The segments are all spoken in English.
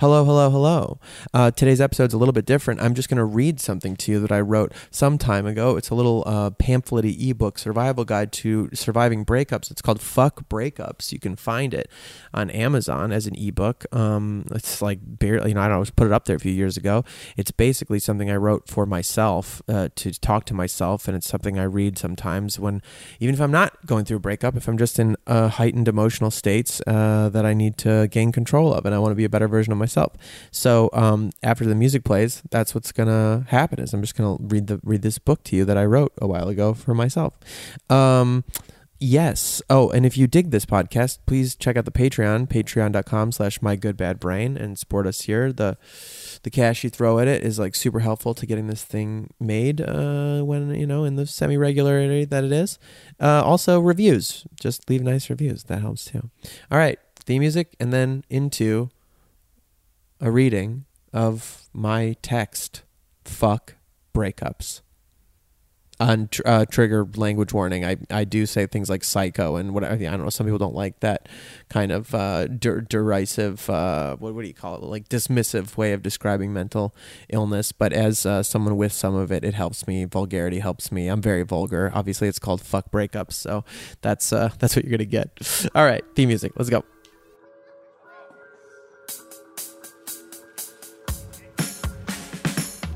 Hello, hello, hello. Uh, today's episode's a little bit different. I'm just going to read something to you that I wrote some time ago. It's a little uh, pamphlet ebook, survival guide to surviving breakups. It's called Fuck Breakups. You can find it on Amazon as an ebook. Um, it's like barely, you know, I don't know, I put it up there a few years ago. It's basically something I wrote for myself uh, to talk to myself, and it's something I read sometimes when, even if I'm not going through a breakup, if I'm just in heightened emotional states uh, that I need to gain control of, and I want to be a better version of myself myself. So um, after the music plays, that's what's gonna happen. Is I'm just gonna read the read this book to you that I wrote a while ago for myself. Um, Yes. Oh, and if you dig this podcast, please check out the Patreon, patreon.com slash my good bad brain and support us here. The the cash you throw at it is like super helpful to getting this thing made uh, when, you know, in the semi regularity that it is. Uh, also reviews. Just leave nice reviews. That helps too. All right. Theme music and then into a reading of my text, fuck breakups. On tr- uh, trigger language warning, I, I do say things like psycho and what I don't know. Some people don't like that kind of uh, der- derisive, uh, what, what do you call it? Like dismissive way of describing mental illness. But as uh, someone with some of it, it helps me. Vulgarity helps me. I'm very vulgar. Obviously, it's called fuck breakups. So that's uh, that's what you're gonna get. All right, theme music. Let's go.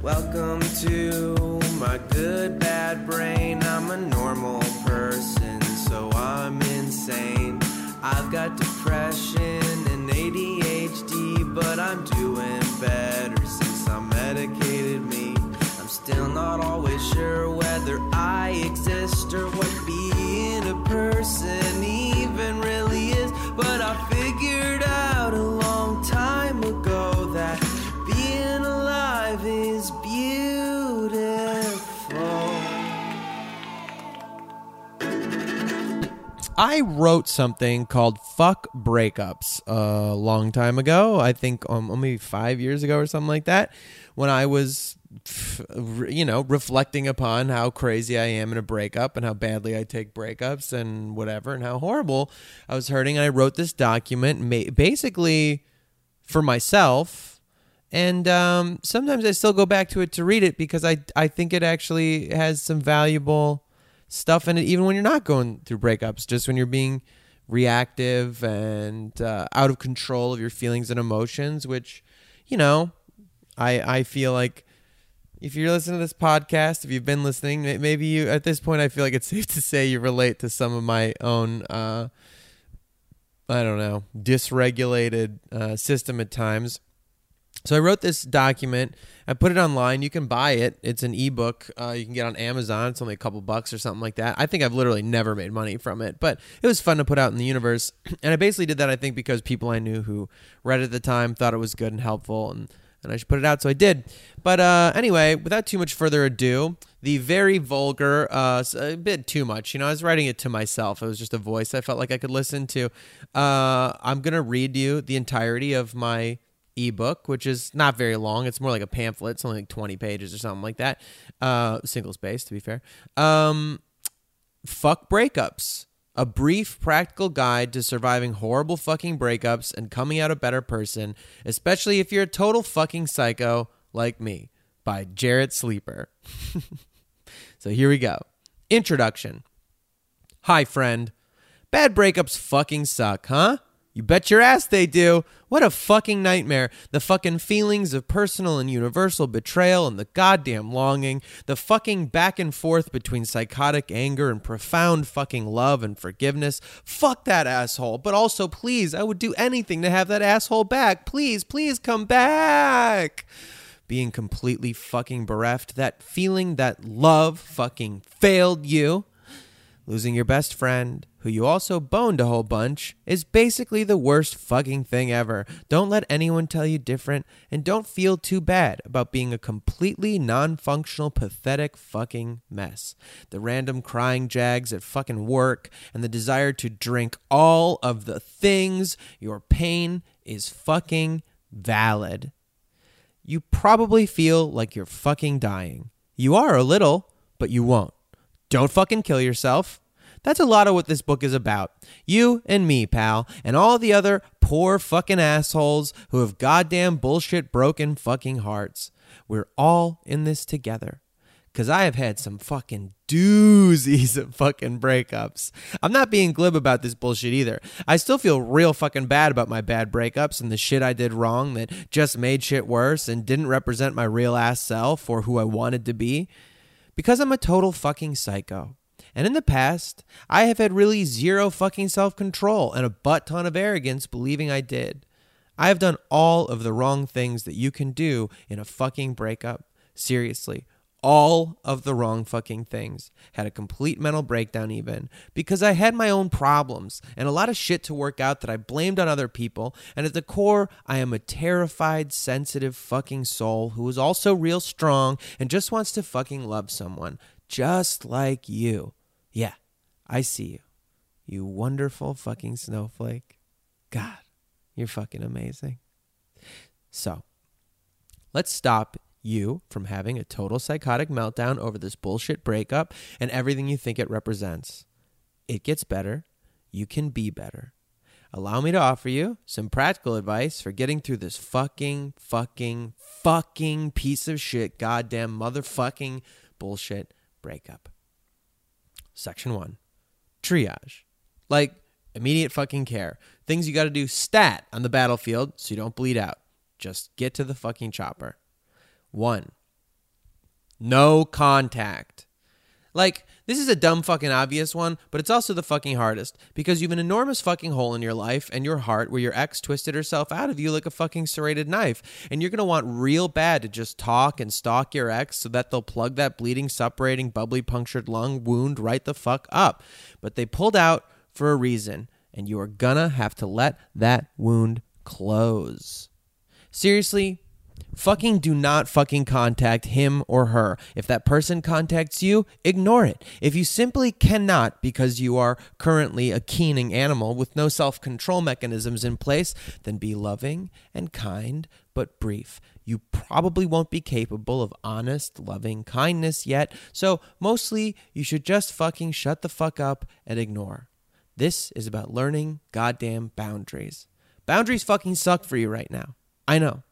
Welcome to my good bad brain. I'm a normal person, so I'm insane. I've got depression and ADHD, but I'm doing better since I medicated me. I'm still not always sure whether I exist or what I wrote something called "Fuck Breakups" a long time ago. I think um, maybe five years ago or something like that, when I was, you know, reflecting upon how crazy I am in a breakup and how badly I take breakups and whatever, and how horrible I was hurting. And I wrote this document, basically for myself. And um, sometimes I still go back to it to read it because I I think it actually has some valuable stuff in it, even when you're not going through breakups, just when you're being reactive and uh, out of control of your feelings and emotions, which, you know, I, I feel like if you're listening to this podcast, if you've been listening, maybe you, at this point, I feel like it's safe to say you relate to some of my own, uh, I don't know, dysregulated uh, system at times. So I wrote this document. I put it online. You can buy it. It's an ebook. Uh, you can get on Amazon. It's only a couple bucks or something like that. I think I've literally never made money from it, but it was fun to put out in the universe. And I basically did that, I think, because people I knew who read it at the time thought it was good and helpful, and, and I should put it out. So I did. But uh, anyway, without too much further ado, the very vulgar, uh, a bit too much. You know, I was writing it to myself. It was just a voice I felt like I could listen to. Uh, I'm to read you the entirety of my ebook, which is not very long. It's more like a pamphlet. It's only like 20 pages or something like that. Uh, single space, to be fair. Um, fuck breakups. A brief practical guide to surviving horrible fucking breakups and coming out a better person, especially if you're a total fucking psycho like me, by Jarrett Sleeper. so here we go. Introduction. Hi, friend. Bad breakups fucking suck, huh? You bet your ass they do. What a fucking nightmare. The fucking feelings of personal and universal betrayal and the goddamn longing. The fucking back and forth between psychotic anger and profound fucking love and forgiveness. Fuck that asshole. But also, please, I would do anything to have that asshole back. Please, please come back. Being completely fucking bereft. That feeling that love fucking failed you. Losing your best friend, who you also boned a whole bunch, is basically the worst fucking thing ever. Don't let anyone tell you different, and don't feel too bad about being a completely non functional, pathetic fucking mess. The random crying jags at fucking work, and the desire to drink all of the things, your pain is fucking valid. You probably feel like you're fucking dying. You are a little, but you won't. Don't fucking kill yourself. That's a lot of what this book is about. You and me, pal, and all the other poor fucking assholes who have goddamn bullshit broken fucking hearts. We're all in this together. Cause I have had some fucking doozies of fucking breakups. I'm not being glib about this bullshit either. I still feel real fucking bad about my bad breakups and the shit I did wrong that just made shit worse and didn't represent my real ass self or who I wanted to be because I'm a total fucking psycho. And in the past, I have had really zero fucking self control and a butt ton of arrogance believing I did. I have done all of the wrong things that you can do in a fucking breakup. Seriously, all of the wrong fucking things. Had a complete mental breakdown, even because I had my own problems and a lot of shit to work out that I blamed on other people. And at the core, I am a terrified, sensitive fucking soul who is also real strong and just wants to fucking love someone, just like you. Yeah, I see you. You wonderful fucking snowflake. God, you're fucking amazing. So, let's stop you from having a total psychotic meltdown over this bullshit breakup and everything you think it represents. It gets better. You can be better. Allow me to offer you some practical advice for getting through this fucking, fucking, fucking piece of shit, goddamn motherfucking bullshit breakup. Section one triage. Like immediate fucking care. Things you got to do stat on the battlefield so you don't bleed out. Just get to the fucking chopper. One, no contact. Like, this is a dumb fucking obvious one, but it's also the fucking hardest because you have an enormous fucking hole in your life and your heart where your ex twisted herself out of you like a fucking serrated knife. And you're gonna want real bad to just talk and stalk your ex so that they'll plug that bleeding, suppurating, bubbly, punctured lung wound right the fuck up. But they pulled out for a reason, and you are gonna have to let that wound close. Seriously, fucking do not fucking contact him or her. If that person contacts you, ignore it. If you simply cannot because you are currently a keening animal with no self control mechanisms in place, then be loving and kind but brief. You probably won't be capable of honest, loving kindness yet, so mostly you should just fucking shut the fuck up and ignore. This is about learning goddamn boundaries. Boundaries fucking suck for you right now. I know.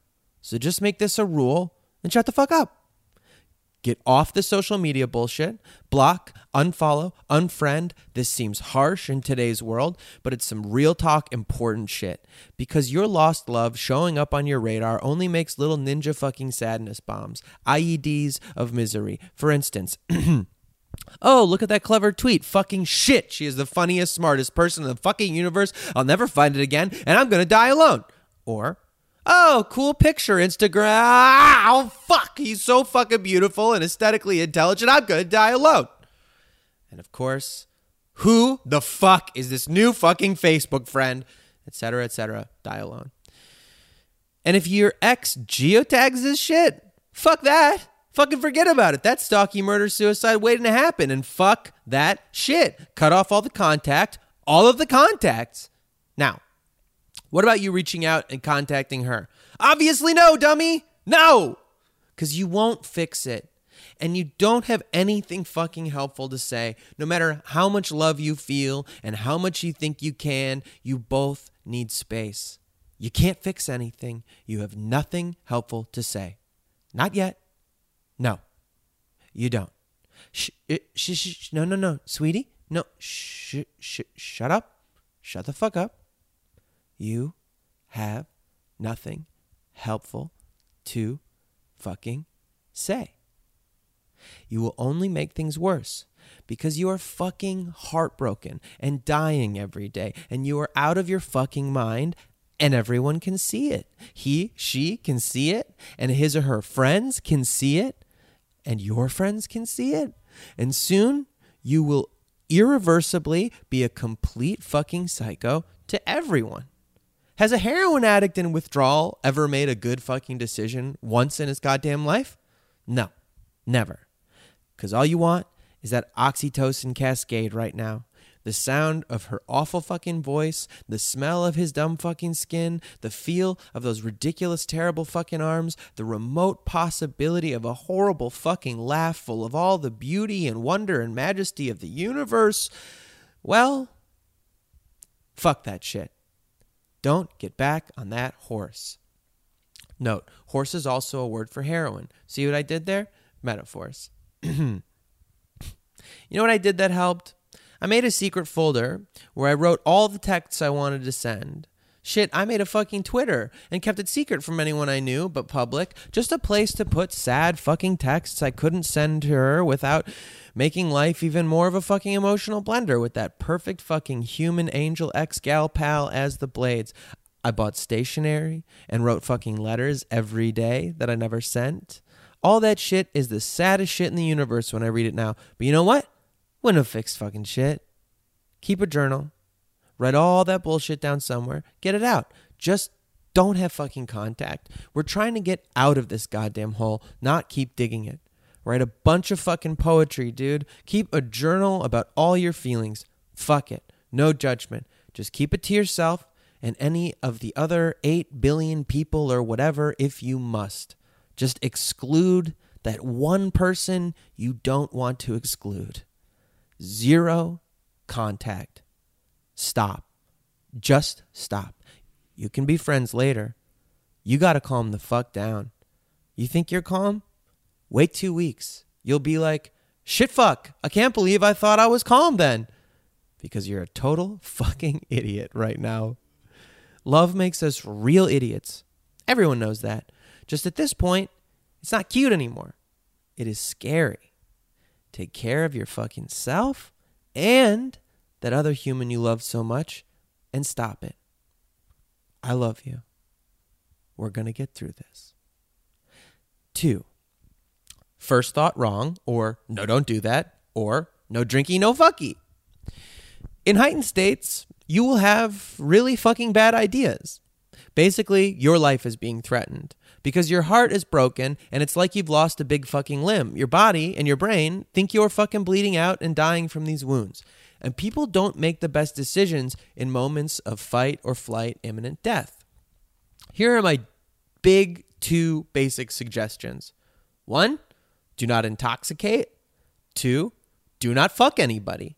So just make this a rule and shut the fuck up. Get off the social media bullshit. Block, unfollow, unfriend. This seems harsh in today's world, but it's some real talk important shit. Because your lost love showing up on your radar only makes little ninja fucking sadness bombs, IEDs of misery. For instance, Oh, look at that clever tweet. Fucking shit. She is the funniest, smartest person in the fucking universe. I'll never find it again, and I'm going to die alone. Or, Oh, cool picture, Instagram. Oh, fuck. He's so fucking beautiful and aesthetically intelligent. I'm going to die alone. And of course, who the fuck is this new fucking Facebook friend? Etc., etc. Die alone. And if your ex geotags this shit, fuck that. Fucking forget about it. That's stalking, murder, suicide waiting to happen. And fuck that shit. Cut off all the contact, all of the contacts. Now, what about you reaching out and contacting her? Obviously, no, dummy. No. Because you won't fix it. And you don't have anything fucking helpful to say. No matter how much love you feel and how much you think you can, you both need space. You can't fix anything. You have nothing helpful to say. Not yet. No, you don't. Shh, uh, shh, shh, no, no, no, sweetie. No, shh, shh, shut up. Shut the fuck up. You have nothing helpful to fucking say. You will only make things worse because you are fucking heartbroken and dying every day and you are out of your fucking mind and everyone can see it. He, she can see it and his or her friends can see it and your friends can see it. And soon you will irreversibly be a complete fucking psycho to everyone. Has a heroin addict in withdrawal ever made a good fucking decision once in his goddamn life? No, never. Because all you want is that oxytocin cascade right now. The sound of her awful fucking voice, the smell of his dumb fucking skin, the feel of those ridiculous, terrible fucking arms, the remote possibility of a horrible fucking laugh full of all the beauty and wonder and majesty of the universe. Well, fuck that shit. Don't get back on that horse. Note, horse is also a word for heroin. See what I did there? Metaphors. you know what I did that helped? I made a secret folder where I wrote all the texts I wanted to send. Shit, I made a fucking Twitter and kept it secret from anyone I knew, but public. Just a place to put sad fucking texts I couldn't send to her without making life even more of a fucking emotional blender with that perfect fucking human angel ex gal pal as the blades. I bought stationery and wrote fucking letters every day that I never sent. All that shit is the saddest shit in the universe when I read it now. But you know what? Wouldn't have fixed fucking shit. Keep a journal. Write all that bullshit down somewhere. Get it out. Just don't have fucking contact. We're trying to get out of this goddamn hole, not keep digging it. Write a bunch of fucking poetry, dude. Keep a journal about all your feelings. Fuck it. No judgment. Just keep it to yourself and any of the other 8 billion people or whatever if you must. Just exclude that one person you don't want to exclude. Zero contact. Stop. Just stop. You can be friends later. You got to calm the fuck down. You think you're calm? Wait two weeks. You'll be like, shit fuck. I can't believe I thought I was calm then. Because you're a total fucking idiot right now. Love makes us real idiots. Everyone knows that. Just at this point, it's not cute anymore. It is scary. Take care of your fucking self and that other human you love so much and stop it. I love you. We're going to get through this. Two, first thought wrong, or no, don't do that, or no drinky, no fucky. In heightened states, you will have really fucking bad ideas. Basically, your life is being threatened because your heart is broken and it's like you've lost a big fucking limb. Your body and your brain think you're fucking bleeding out and dying from these wounds. And people don't make the best decisions in moments of fight or flight, imminent death. Here are my big two basic suggestions. One, do not intoxicate. Two, do not fuck anybody.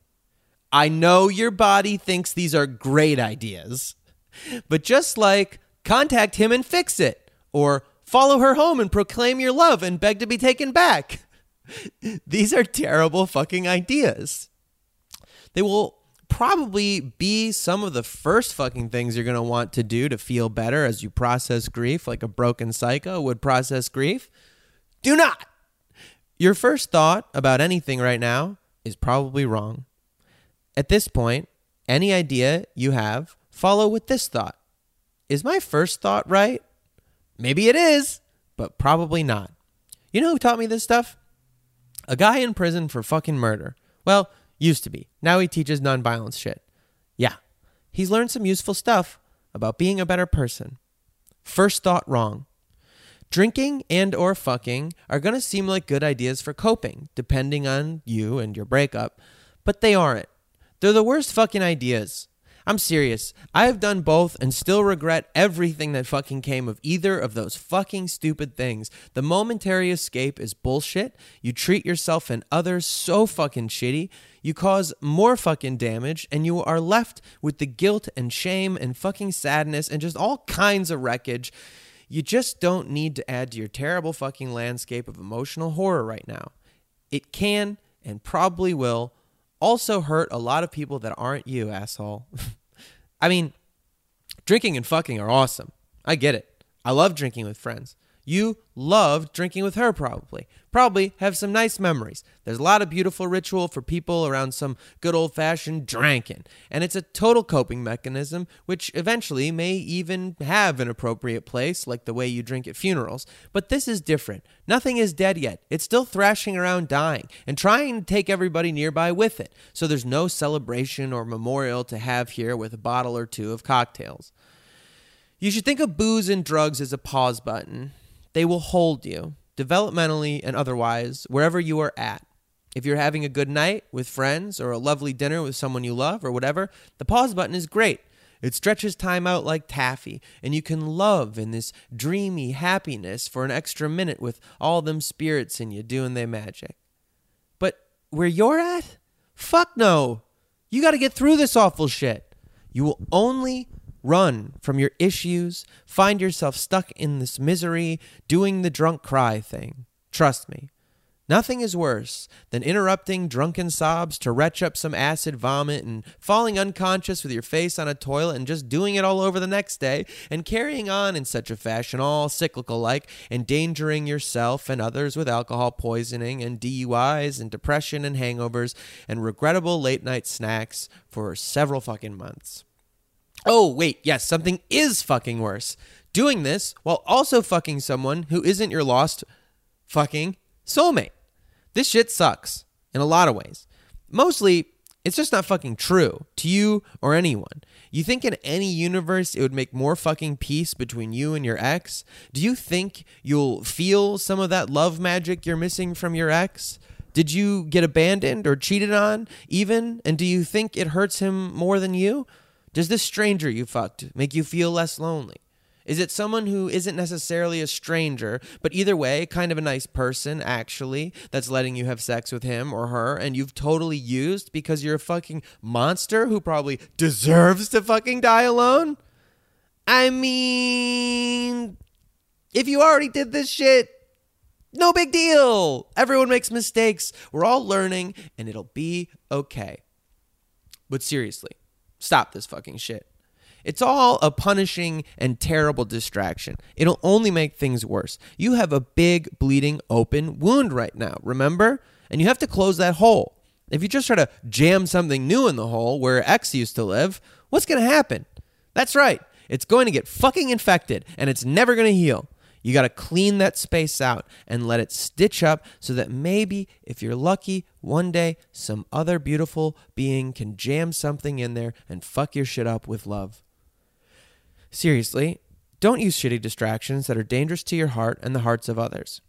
I know your body thinks these are great ideas, but just like contact him and fix it, or follow her home and proclaim your love and beg to be taken back. these are terrible fucking ideas. They will probably be some of the first fucking things you're going to want to do to feel better as you process grief, like a broken psycho would process grief. Do not. Your first thought about anything right now is probably wrong. At this point, any idea you have, follow with this thought Is my first thought right? Maybe it is, but probably not. You know who taught me this stuff? A guy in prison for fucking murder. Well, used to be. Now he teaches nonviolence shit. Yeah, he's learned some useful stuff about being a better person. First thought wrong. Drinking and or fucking are going to seem like good ideas for coping, depending on you and your breakup, but they aren't. They're the worst fucking ideas. I'm serious. I have done both and still regret everything that fucking came of either of those fucking stupid things. The momentary escape is bullshit. You treat yourself and others so fucking shitty. You cause more fucking damage and you are left with the guilt and shame and fucking sadness and just all kinds of wreckage. You just don't need to add to your terrible fucking landscape of emotional horror right now. It can and probably will also hurt a lot of people that aren't you, asshole. I mean, Drinking and fucking are awesome. I get it. I love drinking with friends. You loved drinking with her, probably. Probably have some nice memories. There's a lot of beautiful ritual for people around some good old fashioned drinking. And it's a total coping mechanism, which eventually may even have an appropriate place, like the way you drink at funerals. But this is different. Nothing is dead yet. It's still thrashing around dying and trying to take everybody nearby with it. So there's no celebration or memorial to have here with a bottle or two of cocktails. You should think of booze and drugs as a pause button. They will hold you, developmentally and otherwise, wherever you are at. If you're having a good night with friends or a lovely dinner with someone you love or whatever, the pause button is great. It stretches time out like taffy, and you can love in this dreamy happiness for an extra minute with all them spirits in you doing their magic. But where you're at? Fuck no. You got to get through this awful shit. You will only Run from your issues, find yourself stuck in this misery, doing the drunk cry thing. Trust me. Nothing is worse than interrupting drunken sobs to retch up some acid vomit and falling unconscious with your face on a toilet and just doing it all over the next day and carrying on in such a fashion, all cyclical like, endangering yourself and others with alcohol poisoning and DUIs and depression and hangovers and regrettable late night snacks for several fucking months. Oh, wait, yes, something is fucking worse. Doing this while also fucking someone who isn't your lost fucking soulmate. This shit sucks in a lot of ways. Mostly, it's just not fucking true to you or anyone. You think in any universe it would make more fucking peace between you and your ex? Do you think you'll feel some of that love magic you're missing from your ex? Did you get abandoned or cheated on even? And do you think it hurts him more than you? Does this stranger you fucked make you feel less lonely? Is it someone who isn't necessarily a stranger, but either way, kind of a nice person, actually, that's letting you have sex with him or her, and you've totally used because you're a fucking monster who probably deserves to fucking die alone? I mean, if you already did this shit, no big deal. Everyone makes mistakes. We're all learning, and it'll be okay. But seriously, Stop this fucking shit. It's all a punishing and terrible distraction. It'll only make things worse. You have a big, bleeding, open wound right now, remember? And you have to close that hole. If you just try to jam something new in the hole where X used to live, what's going to happen? That's right. It's going to get fucking infected and it's never going to heal. You got to clean that space out and let it stitch up so that maybe, if you're lucky, one day some other beautiful being can jam something in there and fuck your shit up with love. Seriously, don't use shitty distractions that are dangerous to your heart and the hearts of others.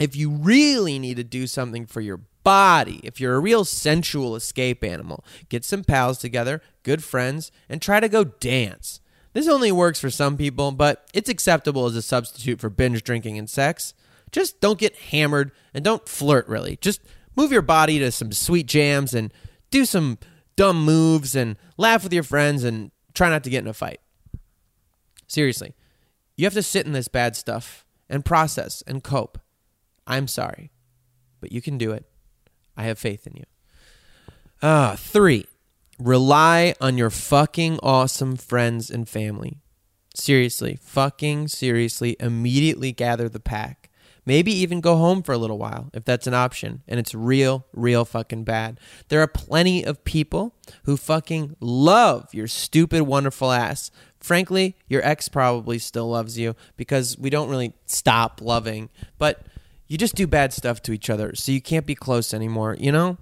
If you really need to do something for your body, if you're a real sensual escape animal, get some pals together, good friends, and try to go dance. This only works for some people, but it's acceptable as a substitute for binge drinking and sex. Just don't get hammered and don't flirt, really. Just move your body to some sweet jams and do some dumb moves and laugh with your friends and try not to get in a fight. Seriously, you have to sit in this bad stuff and process and cope. I'm sorry, but you can do it. I have faith in you. Uh, three. Rely on your fucking awesome friends and family. Seriously, fucking seriously, immediately gather the pack. Maybe even go home for a little while if that's an option and it's real, real fucking bad. There are plenty of people who fucking love your stupid, wonderful ass. Frankly, your ex probably still loves you because we don't really stop loving, but you just do bad stuff to each other, so you can't be close anymore, you know?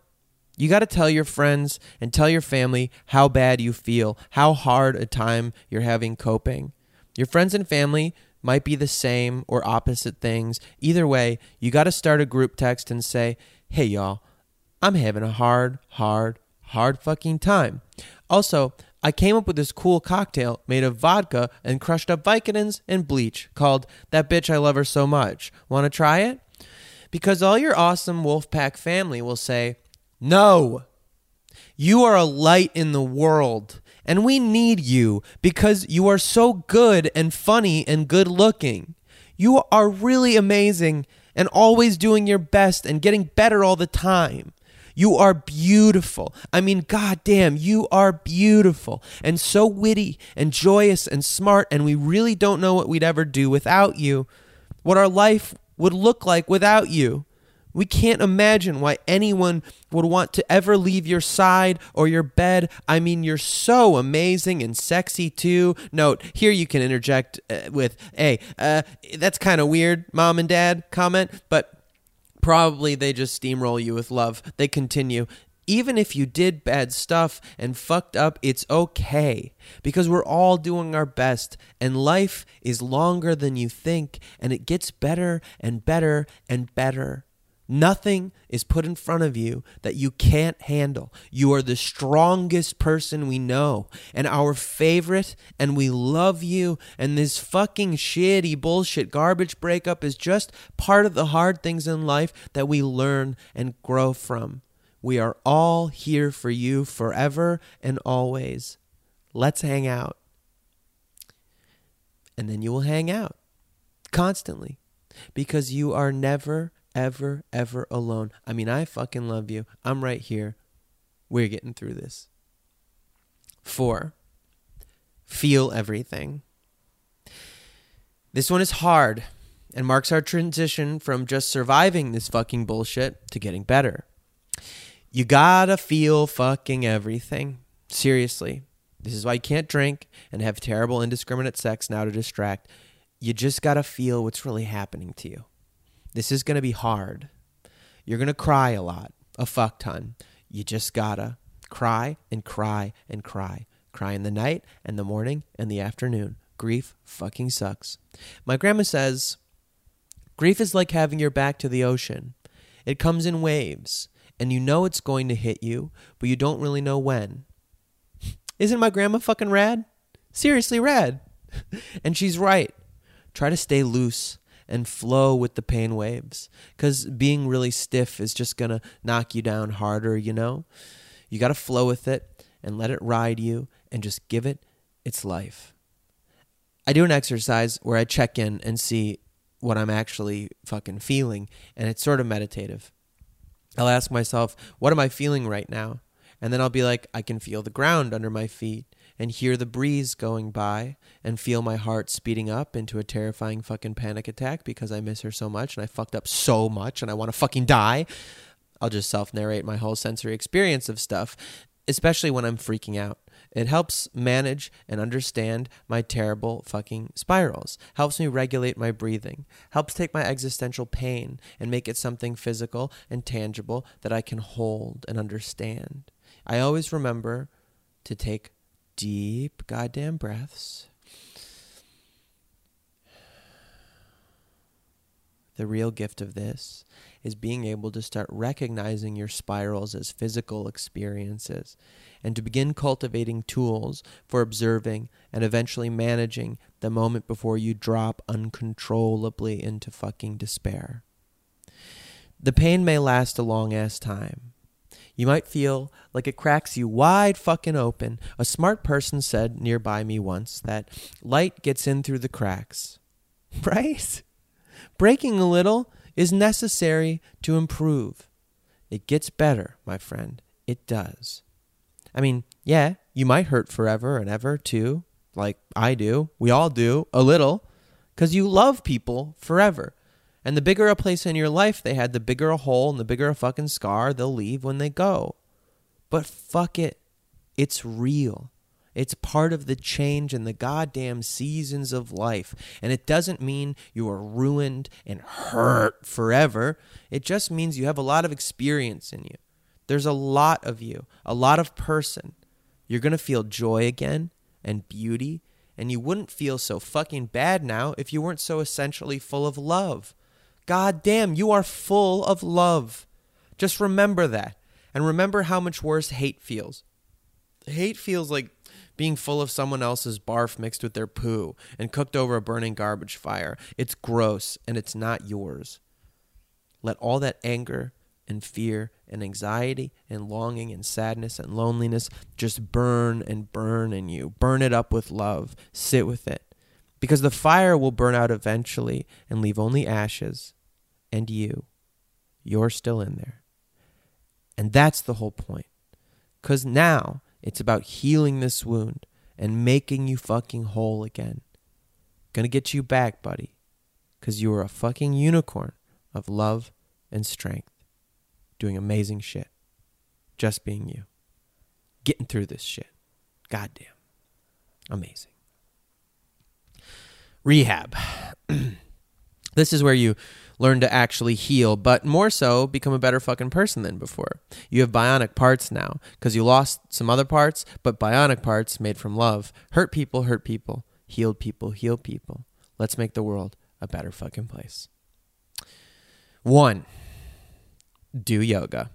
You got to tell your friends and tell your family how bad you feel, how hard a time you're having coping. Your friends and family might be the same or opposite things. Either way, you got to start a group text and say, hey, y'all, I'm having a hard, hard, hard fucking time. Also, I came up with this cool cocktail made of vodka and crushed up Vicodins and bleach called That Bitch I Love Her So Much. Want to try it? Because all your awesome Wolfpack family will say, no. You are a light in the world, and we need you because you are so good and funny and good looking. You are really amazing and always doing your best and getting better all the time. You are beautiful. I mean, goddamn, you are beautiful and so witty and joyous and smart. And we really don't know what we'd ever do without you, what our life would look like without you. We can't imagine why anyone would want to ever leave your side or your bed. I mean, you're so amazing and sexy too. Note, here you can interject uh, with, hey, uh, that's kind of weird, mom and dad comment, but probably they just steamroll you with love. They continue. Even if you did bad stuff and fucked up, it's okay because we're all doing our best and life is longer than you think and it gets better and better and better. Nothing is put in front of you that you can't handle. You are the strongest person we know and our favorite, and we love you. And this fucking shitty bullshit garbage breakup is just part of the hard things in life that we learn and grow from. We are all here for you forever and always. Let's hang out. And then you will hang out constantly because you are never ever, ever alone. I mean, I fucking love you. I'm right here. We're getting through this. Four, feel everything. This one is hard and marks our transition from just surviving this fucking bullshit to getting better. You gotta feel fucking everything. Seriously. This is why you can't drink and have terrible, indiscriminate sex now to distract. You just gotta feel what's really happening to you. This is going to be hard. You're going to cry a lot, a fuck ton. You just gotta cry and cry and cry. Cry in the night and the morning and the afternoon. Grief fucking sucks. My grandma says, Grief is like having your back to the ocean. It comes in waves, and you know it's going to hit you, but you don't really know when. Isn't my grandma fucking rad? Seriously rad. and she's right. Try to stay loose and flow with the pain waves because being really stiff is just going to knock you down harder, you know? You got to flow with it and let it ride you and just give it its life. I do an exercise where I check in and see what I'm actually fucking feeling, and it's sort of meditative. I'll ask myself, what am I feeling right now? And then I'll be like, I can feel the ground under my feet and hear the breeze going by and feel my heart speeding up into a terrifying fucking panic attack because I miss her so much and I fucked up so much and I want to fucking die. I'll just self narrate my whole sensory experience of stuff, especially when I'm freaking out. It helps manage and understand my terrible fucking spirals, helps me regulate my breathing, helps take my existential pain and make it something physical and tangible that I can hold and understand. I always remember to take deep goddamn breaths. The real gift of this is being able to start recognizing your spirals as physical experiences and to begin cultivating tools for observing and eventually managing the moment before you drop uncontrollably into fucking despair. The pain may last a long ass time, you might feel like it cracks you wide fucking open. A smart person said nearby me once that light gets in through the cracks. Right? Breaking a little is necessary to improve. It gets better, my friend. It does. I mean, yeah, you might hurt forever and ever too, like I do. We all do, a little, because you love people forever. And the bigger a place in your life they had, the bigger a hole and the bigger a fucking scar they'll leave when they go. But fuck it. It's real. It's part of the change in the goddamn seasons of life. And it doesn't mean you are ruined and hurt forever. It just means you have a lot of experience in you. There's a lot of you, a lot of person. You're going to feel joy again and beauty. And you wouldn't feel so fucking bad now if you weren't so essentially full of love. God damn, you are full of love. Just remember that. And remember how much worse hate feels. Hate feels like being full of someone else's barf mixed with their poo and cooked over a burning garbage fire. It's gross and it's not yours. Let all that anger and fear and anxiety and longing and sadness and loneliness just burn and burn in you. Burn it up with love. Sit with it. Because the fire will burn out eventually and leave only ashes and you, you're still in there. And that's the whole point. Because now it's about healing this wound and making you fucking whole again. Gonna get you back, buddy. Because you are a fucking unicorn of love and strength. Doing amazing shit. Just being you. Getting through this shit. Goddamn. Amazing. Rehab. this is where you learn to actually heal, but more so become a better fucking person than before. You have bionic parts now because you lost some other parts, but bionic parts made from love. Hurt people, hurt people. Healed people, heal people. Let's make the world a better fucking place. One, do yoga.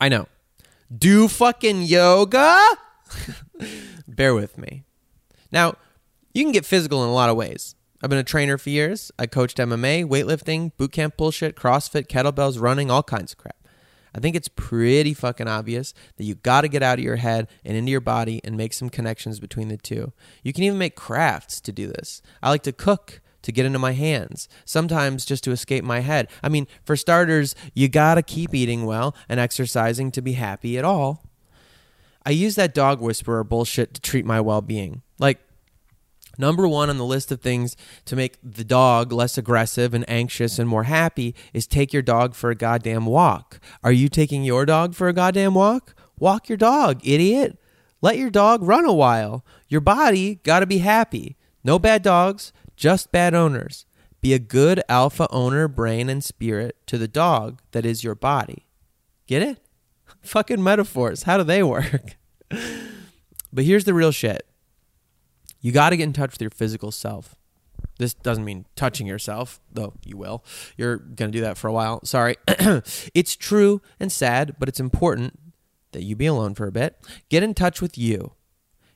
I know. Do fucking yoga? Bear with me. Now, you can get physical in a lot of ways. I've been a trainer for years. I coached MMA, weightlifting, boot camp bullshit, CrossFit, kettlebells, running, all kinds of crap. I think it's pretty fucking obvious that you got to get out of your head and into your body and make some connections between the two. You can even make crafts to do this. I like to cook to get into my hands, sometimes just to escape my head. I mean, for starters, you got to keep eating well and exercising to be happy at all. I use that dog whisperer bullshit to treat my well being. Like, Number one on the list of things to make the dog less aggressive and anxious and more happy is take your dog for a goddamn walk. Are you taking your dog for a goddamn walk? Walk your dog, idiot. Let your dog run a while. Your body got to be happy. No bad dogs, just bad owners. Be a good alpha owner, brain, and spirit to the dog that is your body. Get it? Fucking metaphors. How do they work? but here's the real shit you got to get in touch with your physical self. This doesn't mean touching yourself, though you will. You're going to do that for a while. Sorry. it's true and sad, but it's important that you be alone for a bit. Get in touch with you.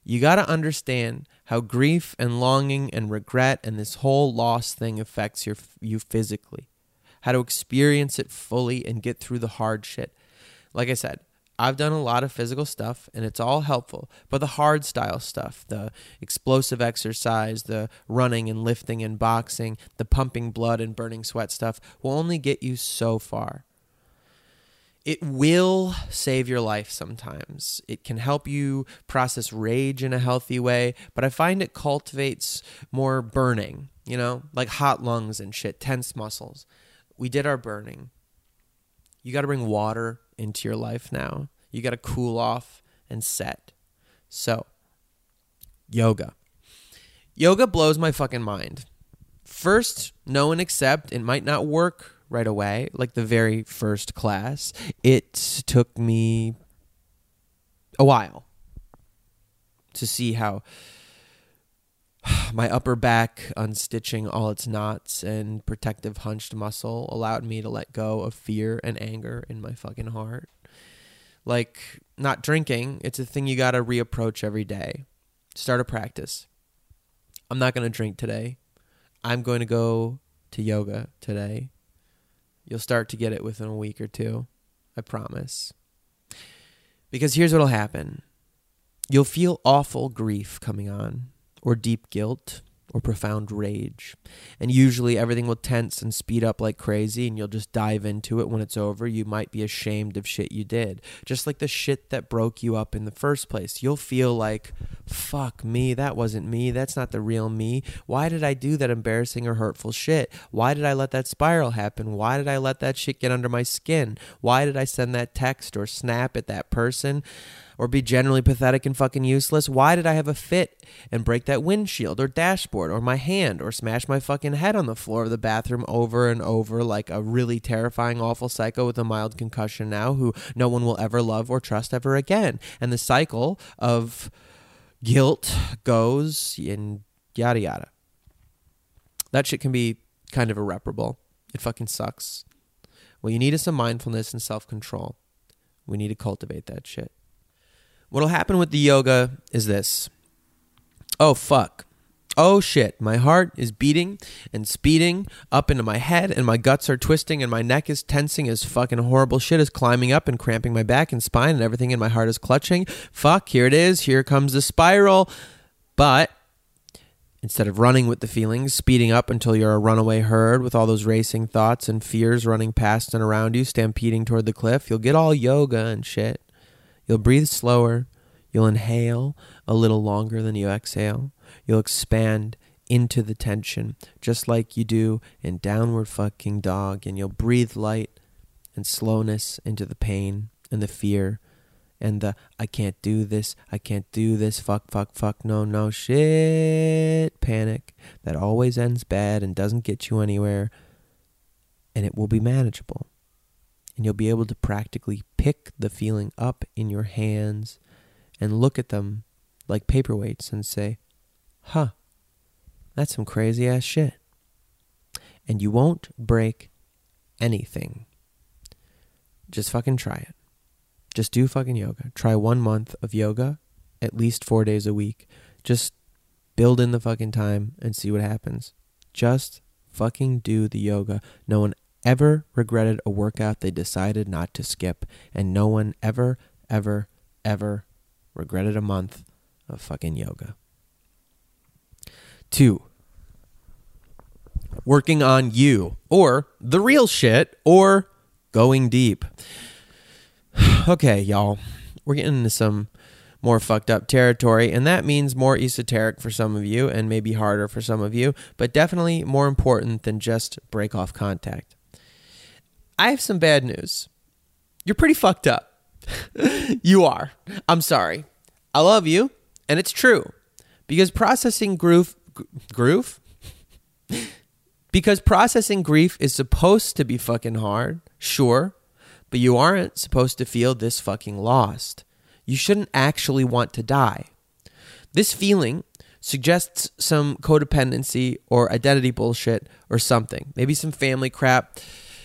You got to understand how grief and longing and regret and this whole loss thing affects your you physically. How to experience it fully and get through the hard shit. Like I said, I've done a lot of physical stuff and it's all helpful, but the hard style stuff, the explosive exercise, the running and lifting and boxing, the pumping blood and burning sweat stuff will only get you so far. It will save your life sometimes. It can help you process rage in a healthy way, but I find it cultivates more burning, you know, like hot lungs and shit, tense muscles. We did our burning. You got to bring water into your life now. You got to cool off and set. So, yoga. Yoga blows my fucking mind. First, know and accept it might not work right away, like the very first class. It took me a while to see how my upper back unstitching all its knots and protective hunched muscle allowed me to let go of fear and anger in my fucking heart like not drinking, it's a thing you got to reapproach every day. Start a practice. I'm not going to drink today. I'm going to go to yoga today. You'll start to get it within a week or two. I promise. Because here's what'll happen you'll feel awful grief coming on, or deep guilt, or profound rage. And usually everything will tense and speed up like crazy, and you'll just dive into it when it's over. You might be ashamed of shit you did. Just like the shit that broke you up in the first place. You'll feel like, fuck me, that wasn't me. That's not the real me. Why did I do that embarrassing or hurtful shit? Why did I let that spiral happen? Why did I let that shit get under my skin? Why did I send that text or snap at that person? Or be generally pathetic and fucking useless? Why did I have a fit and break that windshield or dashboard or my hand or smash my fucking head on the floor of the bathroom over and over like a really terrifying, awful psycho with a mild concussion now who no one will ever love or trust ever again? And the cycle of guilt goes and yada yada. That shit can be kind of irreparable. It fucking sucks. What you need is some mindfulness and self control. We need to cultivate that shit. What'll happen with the yoga is this. Oh, fuck. Oh shit, my heart is beating and speeding up into my head, and my guts are twisting, and my neck is tensing as fucking horrible shit is climbing up and cramping my back and spine, and everything in my heart is clutching. Fuck, here it is. Here comes the spiral. But Instead of running with the feelings, speeding up until you're a runaway herd with all those racing thoughts and fears running past and around you, stampeding toward the cliff, you'll get all yoga and shit. You'll breathe slower. You'll inhale a little longer than you exhale. You'll expand into the tension, just like you do in downward fucking dog, and you'll breathe light and slowness into the pain and the fear and the I can't do this, I can't do this, fuck, fuck, fuck, no, no, shit panic that always ends bad and doesn't get you anywhere. And it will be manageable. And you'll be able to practically pick the feeling up in your hands and look at them like paperweights and say, huh, that's some crazy ass shit. And you won't break anything. Just fucking try it. Just do fucking yoga. Try one month of yoga, at least four days a week. Just build in the fucking time and see what happens. Just fucking do the yoga. No one ever regretted a workout they decided not to skip. And no one ever, ever, ever regretted a month of fucking yoga. Two, working on you or the real shit or going deep. okay, y'all, we're getting into some more fucked up territory, and that means more esoteric for some of you and maybe harder for some of you, but definitely more important than just break off contact. I have some bad news. You're pretty fucked up. you are. I'm sorry. I love you, and it's true. Because processing groove groove because processing grief is supposed to be fucking hard, sure, but you aren't supposed to feel this fucking lost. You shouldn't actually want to die. This feeling suggests some codependency or identity bullshit or something. Maybe some family crap,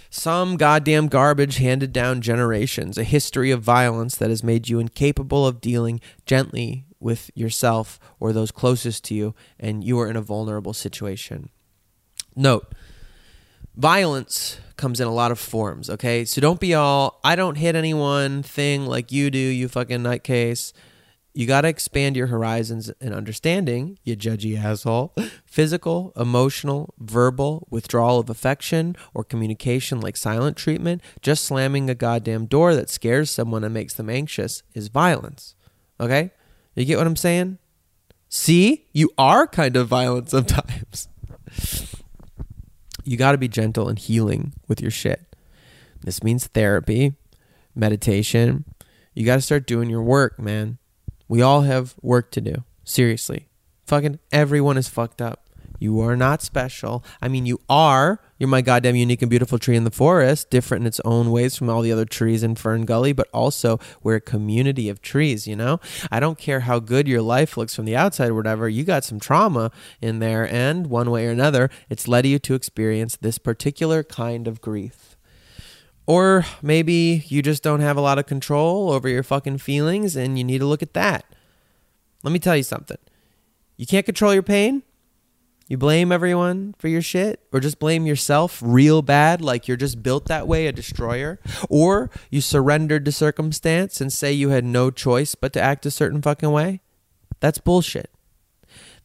some goddamn garbage handed down generations, a history of violence that has made you incapable of dealing gently with yourself or those closest to you, and you are in a vulnerable situation. Note, violence comes in a lot of forms, okay? So don't be all, I don't hit anyone thing like you do, you fucking nutcase. You got to expand your horizons and understanding, you judgy asshole. Physical, emotional, verbal, withdrawal of affection or communication like silent treatment, just slamming a goddamn door that scares someone and makes them anxious is violence. Okay? You get what I'm saying? See? You are kind of violent sometimes you got to be gentle and healing with your shit. This means therapy, meditation. You got to start doing your work, man. We all have work to do. Seriously. Fucking everyone is fucked up. You are not special. I mean, you are. You're my goddamn unique and beautiful tree in the forest, different in its own ways from all the other trees in Fern Gully, but also we're a community of trees, you know? I don't care how good your life looks from the outside or whatever, you got some trauma in there, and one way or another, it's led you to experience this particular kind of grief. Or maybe you just don't have a lot of control over your fucking feelings and you need to look at that. Let me tell you something. You can't control your pain? You blame everyone for your shit, or just blame yourself real bad, like you're just built that way, a destroyer, or you surrendered to circumstance and say you had no choice but to act a certain fucking way. That's bullshit.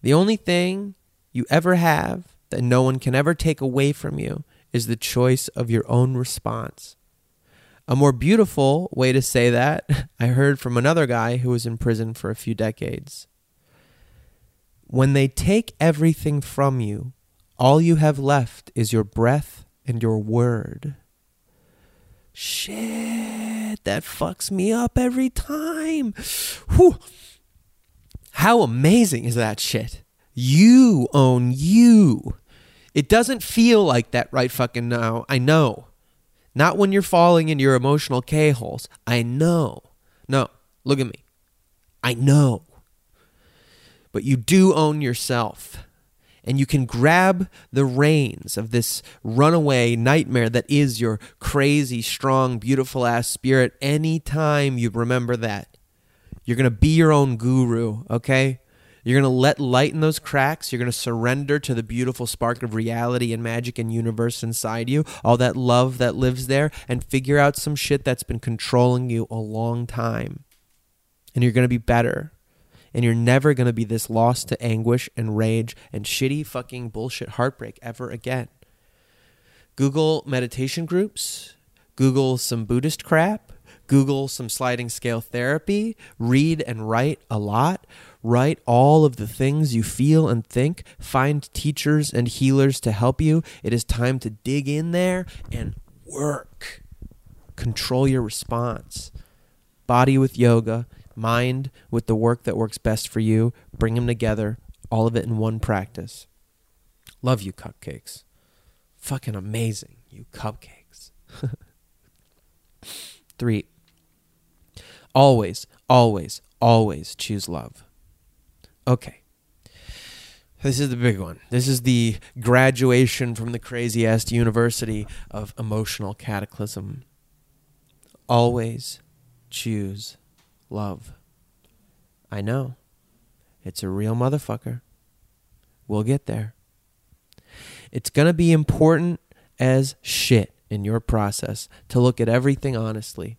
The only thing you ever have that no one can ever take away from you is the choice of your own response. A more beautiful way to say that I heard from another guy who was in prison for a few decades. When they take everything from you, all you have left is your breath and your word. Shit, that fucks me up every time. Whew. How amazing is that shit? You own you. It doesn't feel like that right fucking now. I know. Not when you're falling in your emotional K holes. I know. No, look at me. I know but you do own yourself. And you can grab the reins of this runaway nightmare that is your crazy, strong, beautiful ass spirit anytime you remember that. You're going to be your own guru, okay? You're going to let light in those cracks. You're going to surrender to the beautiful spark of reality and magic and universe inside you, all that love that lives there, and figure out some shit that's been controlling you a long time. And you're going to be better And you're never going to be this lost to anguish and rage and shitty fucking bullshit heartbreak ever again. Google meditation groups, Google some Buddhist crap, Google some sliding scale therapy, read and write a lot. Write all of the things you feel and think. Find teachers and healers to help you. It is time to dig in there and work. Control your response. Body with yoga, mind with the work that works best for you. Bring them together, all of it in one practice. Love you, cupcakes. Fucking amazing, you cupcakes. Three. Always, always, always choose love. Okay. This is the big one. This is the graduation from the crazy ass university of emotional cataclysm. Always choose love. I know. It's a real motherfucker. We'll get there. It's going to be important as shit in your process to look at everything honestly.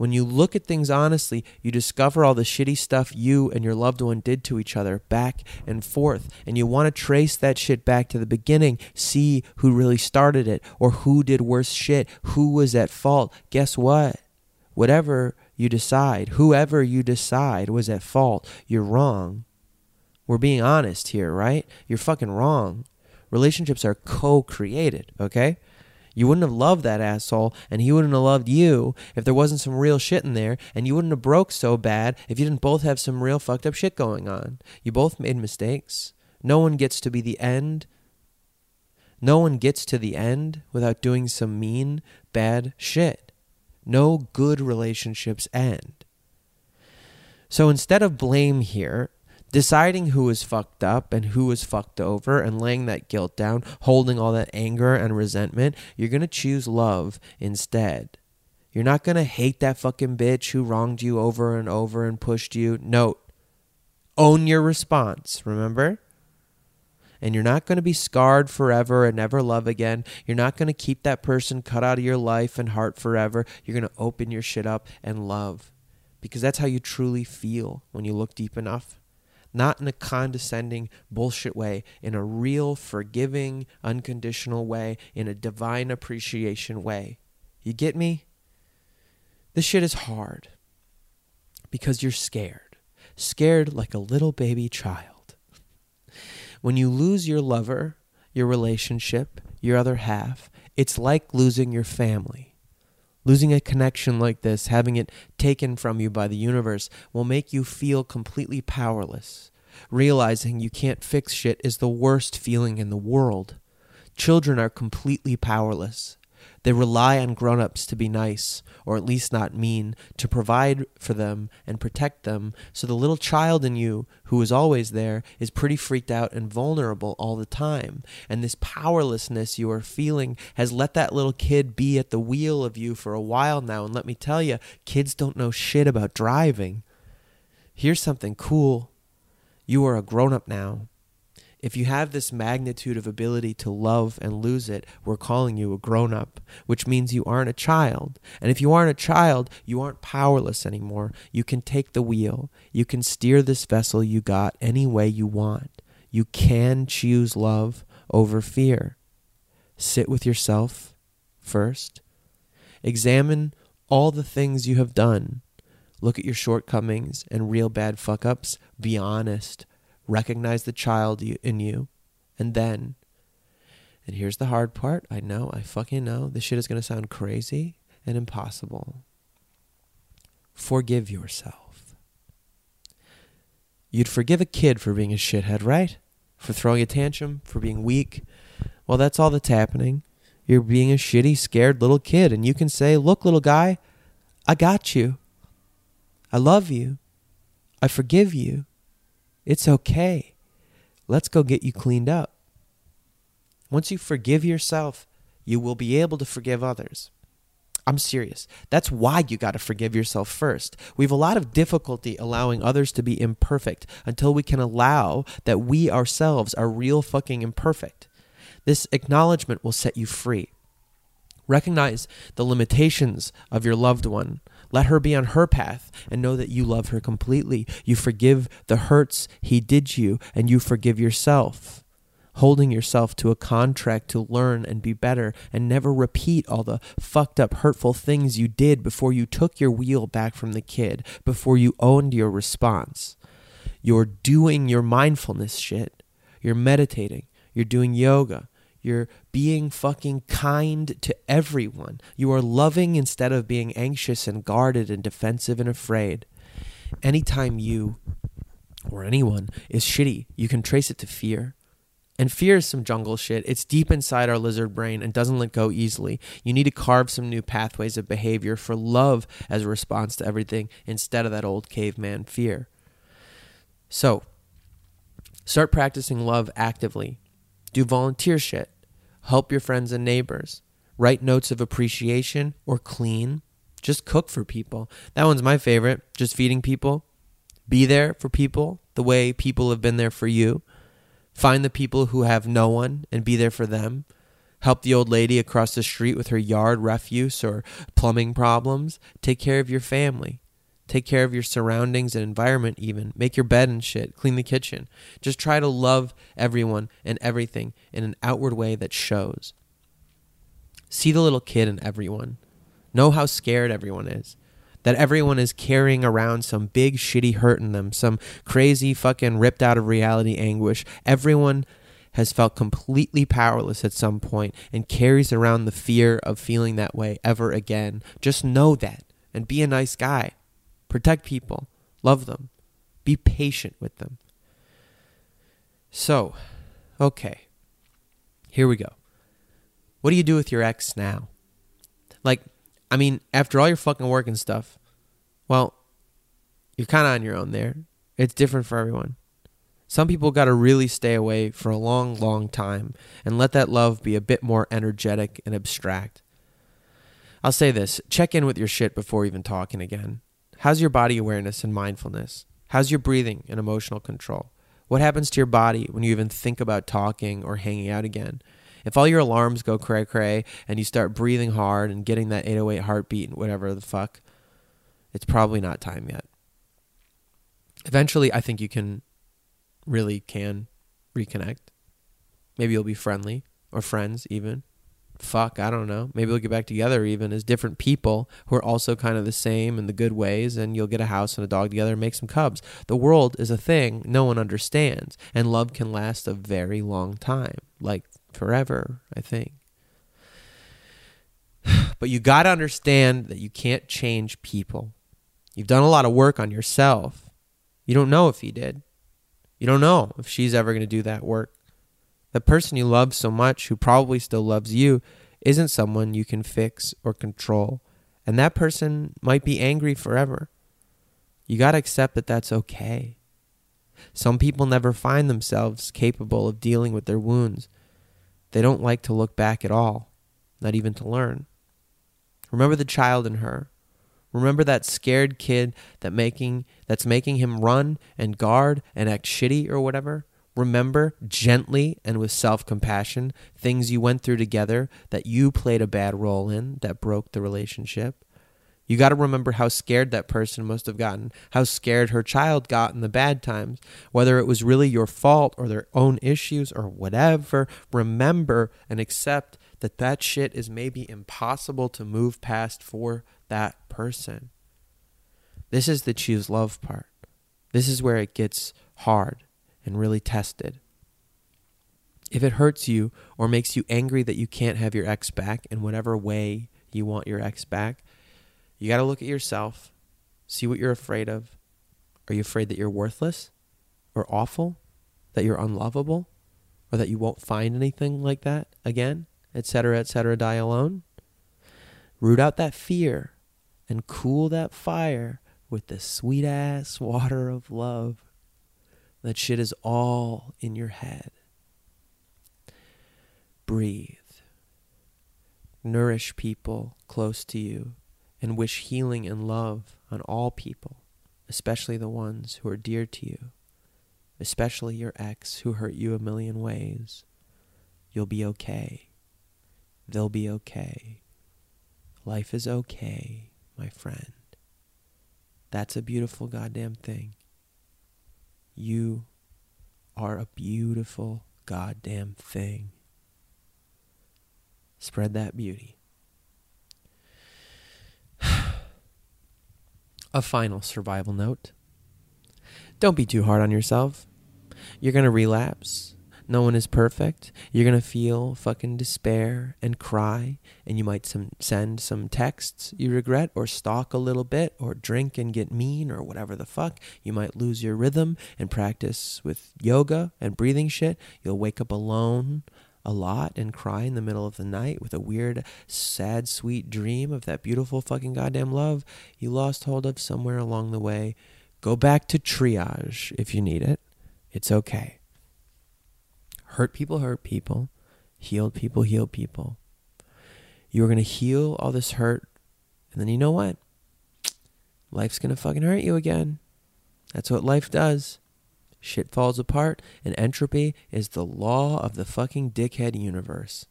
When you look at things honestly, you discover all the shitty stuff you and your loved one did to each other back and forth. And you want to trace that shit back to the beginning, see who really started it or who did worse shit, who was at fault. Guess what? Whatever you decide, whoever you decide was at fault, you're wrong. We're being honest here, right? You're fucking wrong. Relationships are co created, okay? You wouldn't have loved that asshole, and he wouldn't have loved you if there wasn't some real shit in there, and you wouldn't have broke so bad if you didn't both have some real fucked up shit going on. You both made mistakes. No one gets to be the end. No one gets to the end without doing some mean, bad shit. No good relationships end. So instead of blame here, deciding who was fucked up and who was fucked over and laying that guilt down, holding all that anger and resentment, you're going to choose love instead. You're not going to hate that fucking bitch who wronged you over and over and pushed you. Note, own your response, remember? And you're not going to be scarred forever and never love again. You're not going to keep that person cut out of your life and heart forever. You're going to open your shit up and love because that's how you truly feel when you look deep enough not in a condescending bullshit way, in a real, forgiving, unconditional way, in a divine appreciation way. You get me? This shit is hard because you're scared, scared like a little baby child. When you lose your lover, your relationship, your other half, it's like losing your family. Losing a connection like this, having it taken from you by the universe, will make you feel completely powerless. Realizing you can't fix shit is the worst feeling in the world. Children are completely powerless. They rely on grown ups to be nice, or at least not mean, to provide for them and protect them. So the little child in you, who is always there, is pretty freaked out and vulnerable all the time. And this powerlessness you are feeling has let that little kid be at the wheel of you for a while now. And let me tell you, kids don't know shit about driving. Here's something cool you are a grown up now. If you have this magnitude of ability to love and lose it, we're calling you a grown up, which means you aren't a child. And if you aren't a child, you aren't powerless anymore. You can take the wheel. You can steer this vessel you got any way you want. You can choose love over fear. Sit with yourself first. Examine all the things you have done. Look at your shortcomings and real bad fuck ups. Be honest recognize the child in you, and then, and here's the hard part I know, I fucking know, this shit is to sound crazy and impossible. Forgive yourself. You'd forgive a kid for being a shithead, right? For throwing a tantrum, for being weak. Well, that's all that's happening. You're being a shitty, scared little kid, and you can say, Look, little guy, I got you. I love you. I forgive you. It's okay. Let's go get you cleaned up. Once you forgive yourself, you will be able to forgive others. I'm serious. That's why you got to forgive yourself first. We have a lot of difficulty allowing others to be imperfect until we can allow that we ourselves are real fucking imperfect. This acknowledgement will set you free. Recognize the limitations of your loved one Let her be on her path and know that you love her completely. You forgive the hurts he did you and you forgive yourself. Holding yourself to a contract to learn and be better and never repeat all the fucked up, hurtful things you did before you took your wheel back from the kid, before you owned your response. You're doing your mindfulness shit. You're meditating. You're doing yoga. You're being fucking kind to everyone. You are loving instead of being anxious and guarded and defensive and afraid. Anytime you or anyone is shitty, you can trace it to fear. And fear is some jungle shit. It's deep inside our lizard brain and doesn't let go easily. You need to carve some new pathways of behavior for love as a response to everything instead of that old caveman fear. So, start practicing love actively. Do volunteer shit. Help your friends and neighbors. Write notes of appreciation or clean. Just cook for people. That one's my favorite. Just feeding people. Be there for people the way people have been there for you. Find the people who have no one and be there for them. Help the old lady across the street with her yard refuse or plumbing problems. Take care of your family. Take care of your surroundings and environment, even. Make your bed and shit. Clean the kitchen. Just try to love everyone and everything in an outward way that shows. See the little kid in everyone. Know how scared everyone is that everyone is carrying around some big shitty hurt in them, some crazy fucking ripped out of reality anguish. Everyone has felt completely powerless at some point and carries around the fear of feeling that way ever again. Just know that and be a nice guy. Protect people, love them, be patient with them. So, okay, here we go. What do you do with your ex now? Like, I mean, after all your fucking work and stuff, well, you're kind of on your own there. It's different for everyone. Some people got to really stay away for a long, long time and let that love be a bit more energetic and abstract. I'll say this check in with your shit before even talking again. How's your body awareness and mindfulness? How's your breathing and emotional control? What happens to your body when you even think about talking or hanging out again? If all your alarms go cray cray and you start breathing hard and getting that 808 heartbeat and whatever the fuck, it's probably not time yet. Eventually, I think you can really can reconnect. Maybe you'll be friendly or friends even. Fuck, I don't know. Maybe we'll get back together even as different people who are also kind of the same in the good ways, and you'll get a house and a dog together and make some cubs. The world is a thing no one understands, and love can last a very long time. Like forever, I think. But you got to understand that you can't change people. You've done a lot of work on yourself. You don't know if he did. You don't know if she's ever going to do that work. The person you love so much, who probably still loves you, isn't someone you can fix or control. And that person might be angry forever. You got to accept that that's okay. Some people never find themselves capable of dealing with their wounds they don't like to look back at all, not even to learn. Remember the child in her. Remember that scared kid that making that's making him run and guard and act shitty or whatever? Remember gently and with self-compassion things you went through together that you played a bad role in that broke the relationship. You got to remember how scared that person must have gotten, how scared her child got in the bad times, whether it was really your fault or their own issues or whatever. Remember and accept that that shit is maybe impossible to move past for that person. This is the choose love part. This is where it gets hard and really tested. If it hurts you or makes you angry that you can't have your ex back in whatever way you want your ex back, you got to look at yourself, see what you're afraid of. Are you afraid that you're worthless or awful, that you're unlovable, or that you won't find anything like that again, etc., etc., die alone? Root out that fear and cool that fire with the sweet ass water of love. That shit is all in your head. Breathe. Nourish people close to you and wish healing and love on all people, especially the ones who are dear to you, especially your ex who hurt you a million ways. You'll be okay. They'll be okay. Life is okay, my friend. That's a beautiful goddamn thing. You are a beautiful goddamn thing. Spread that beauty. a final survival note. Don't be too hard on yourself. You're going to relapse. No one is perfect. You're going to feel fucking despair and cry, and you might some, send some texts you regret, or stalk a little bit, or drink and get mean, or whatever the fuck. You might lose your rhythm and practice with yoga and breathing shit. You'll wake up alone a lot and cry in the middle of the night with a weird, sad, sweet dream of that beautiful fucking goddamn love you lost hold of somewhere along the way. Go back to triage if you need it. It's okay. Hurt people hurt people. Healed people heal people. You're going to heal all this hurt. And then you know what? Life's going to fucking hurt you again. That's what life does. Shit falls apart, and entropy is the law of the fucking dickhead universe.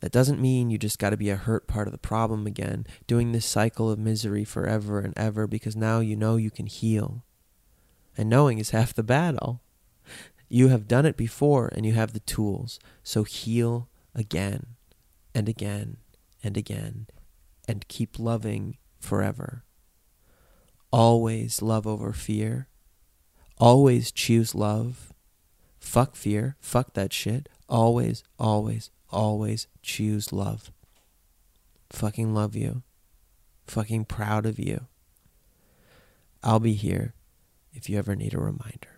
That doesn't mean you just got to be a hurt part of the problem again, doing this cycle of misery forever and ever because now you know you can heal. And knowing is half the battle. You have done it before and you have the tools. So heal again and again and again and keep loving forever. Always love over fear. Always choose love. Fuck fear. Fuck that shit. Always, always, always choose love. Fucking love you. Fucking proud of you. I'll be here if you ever need a reminder.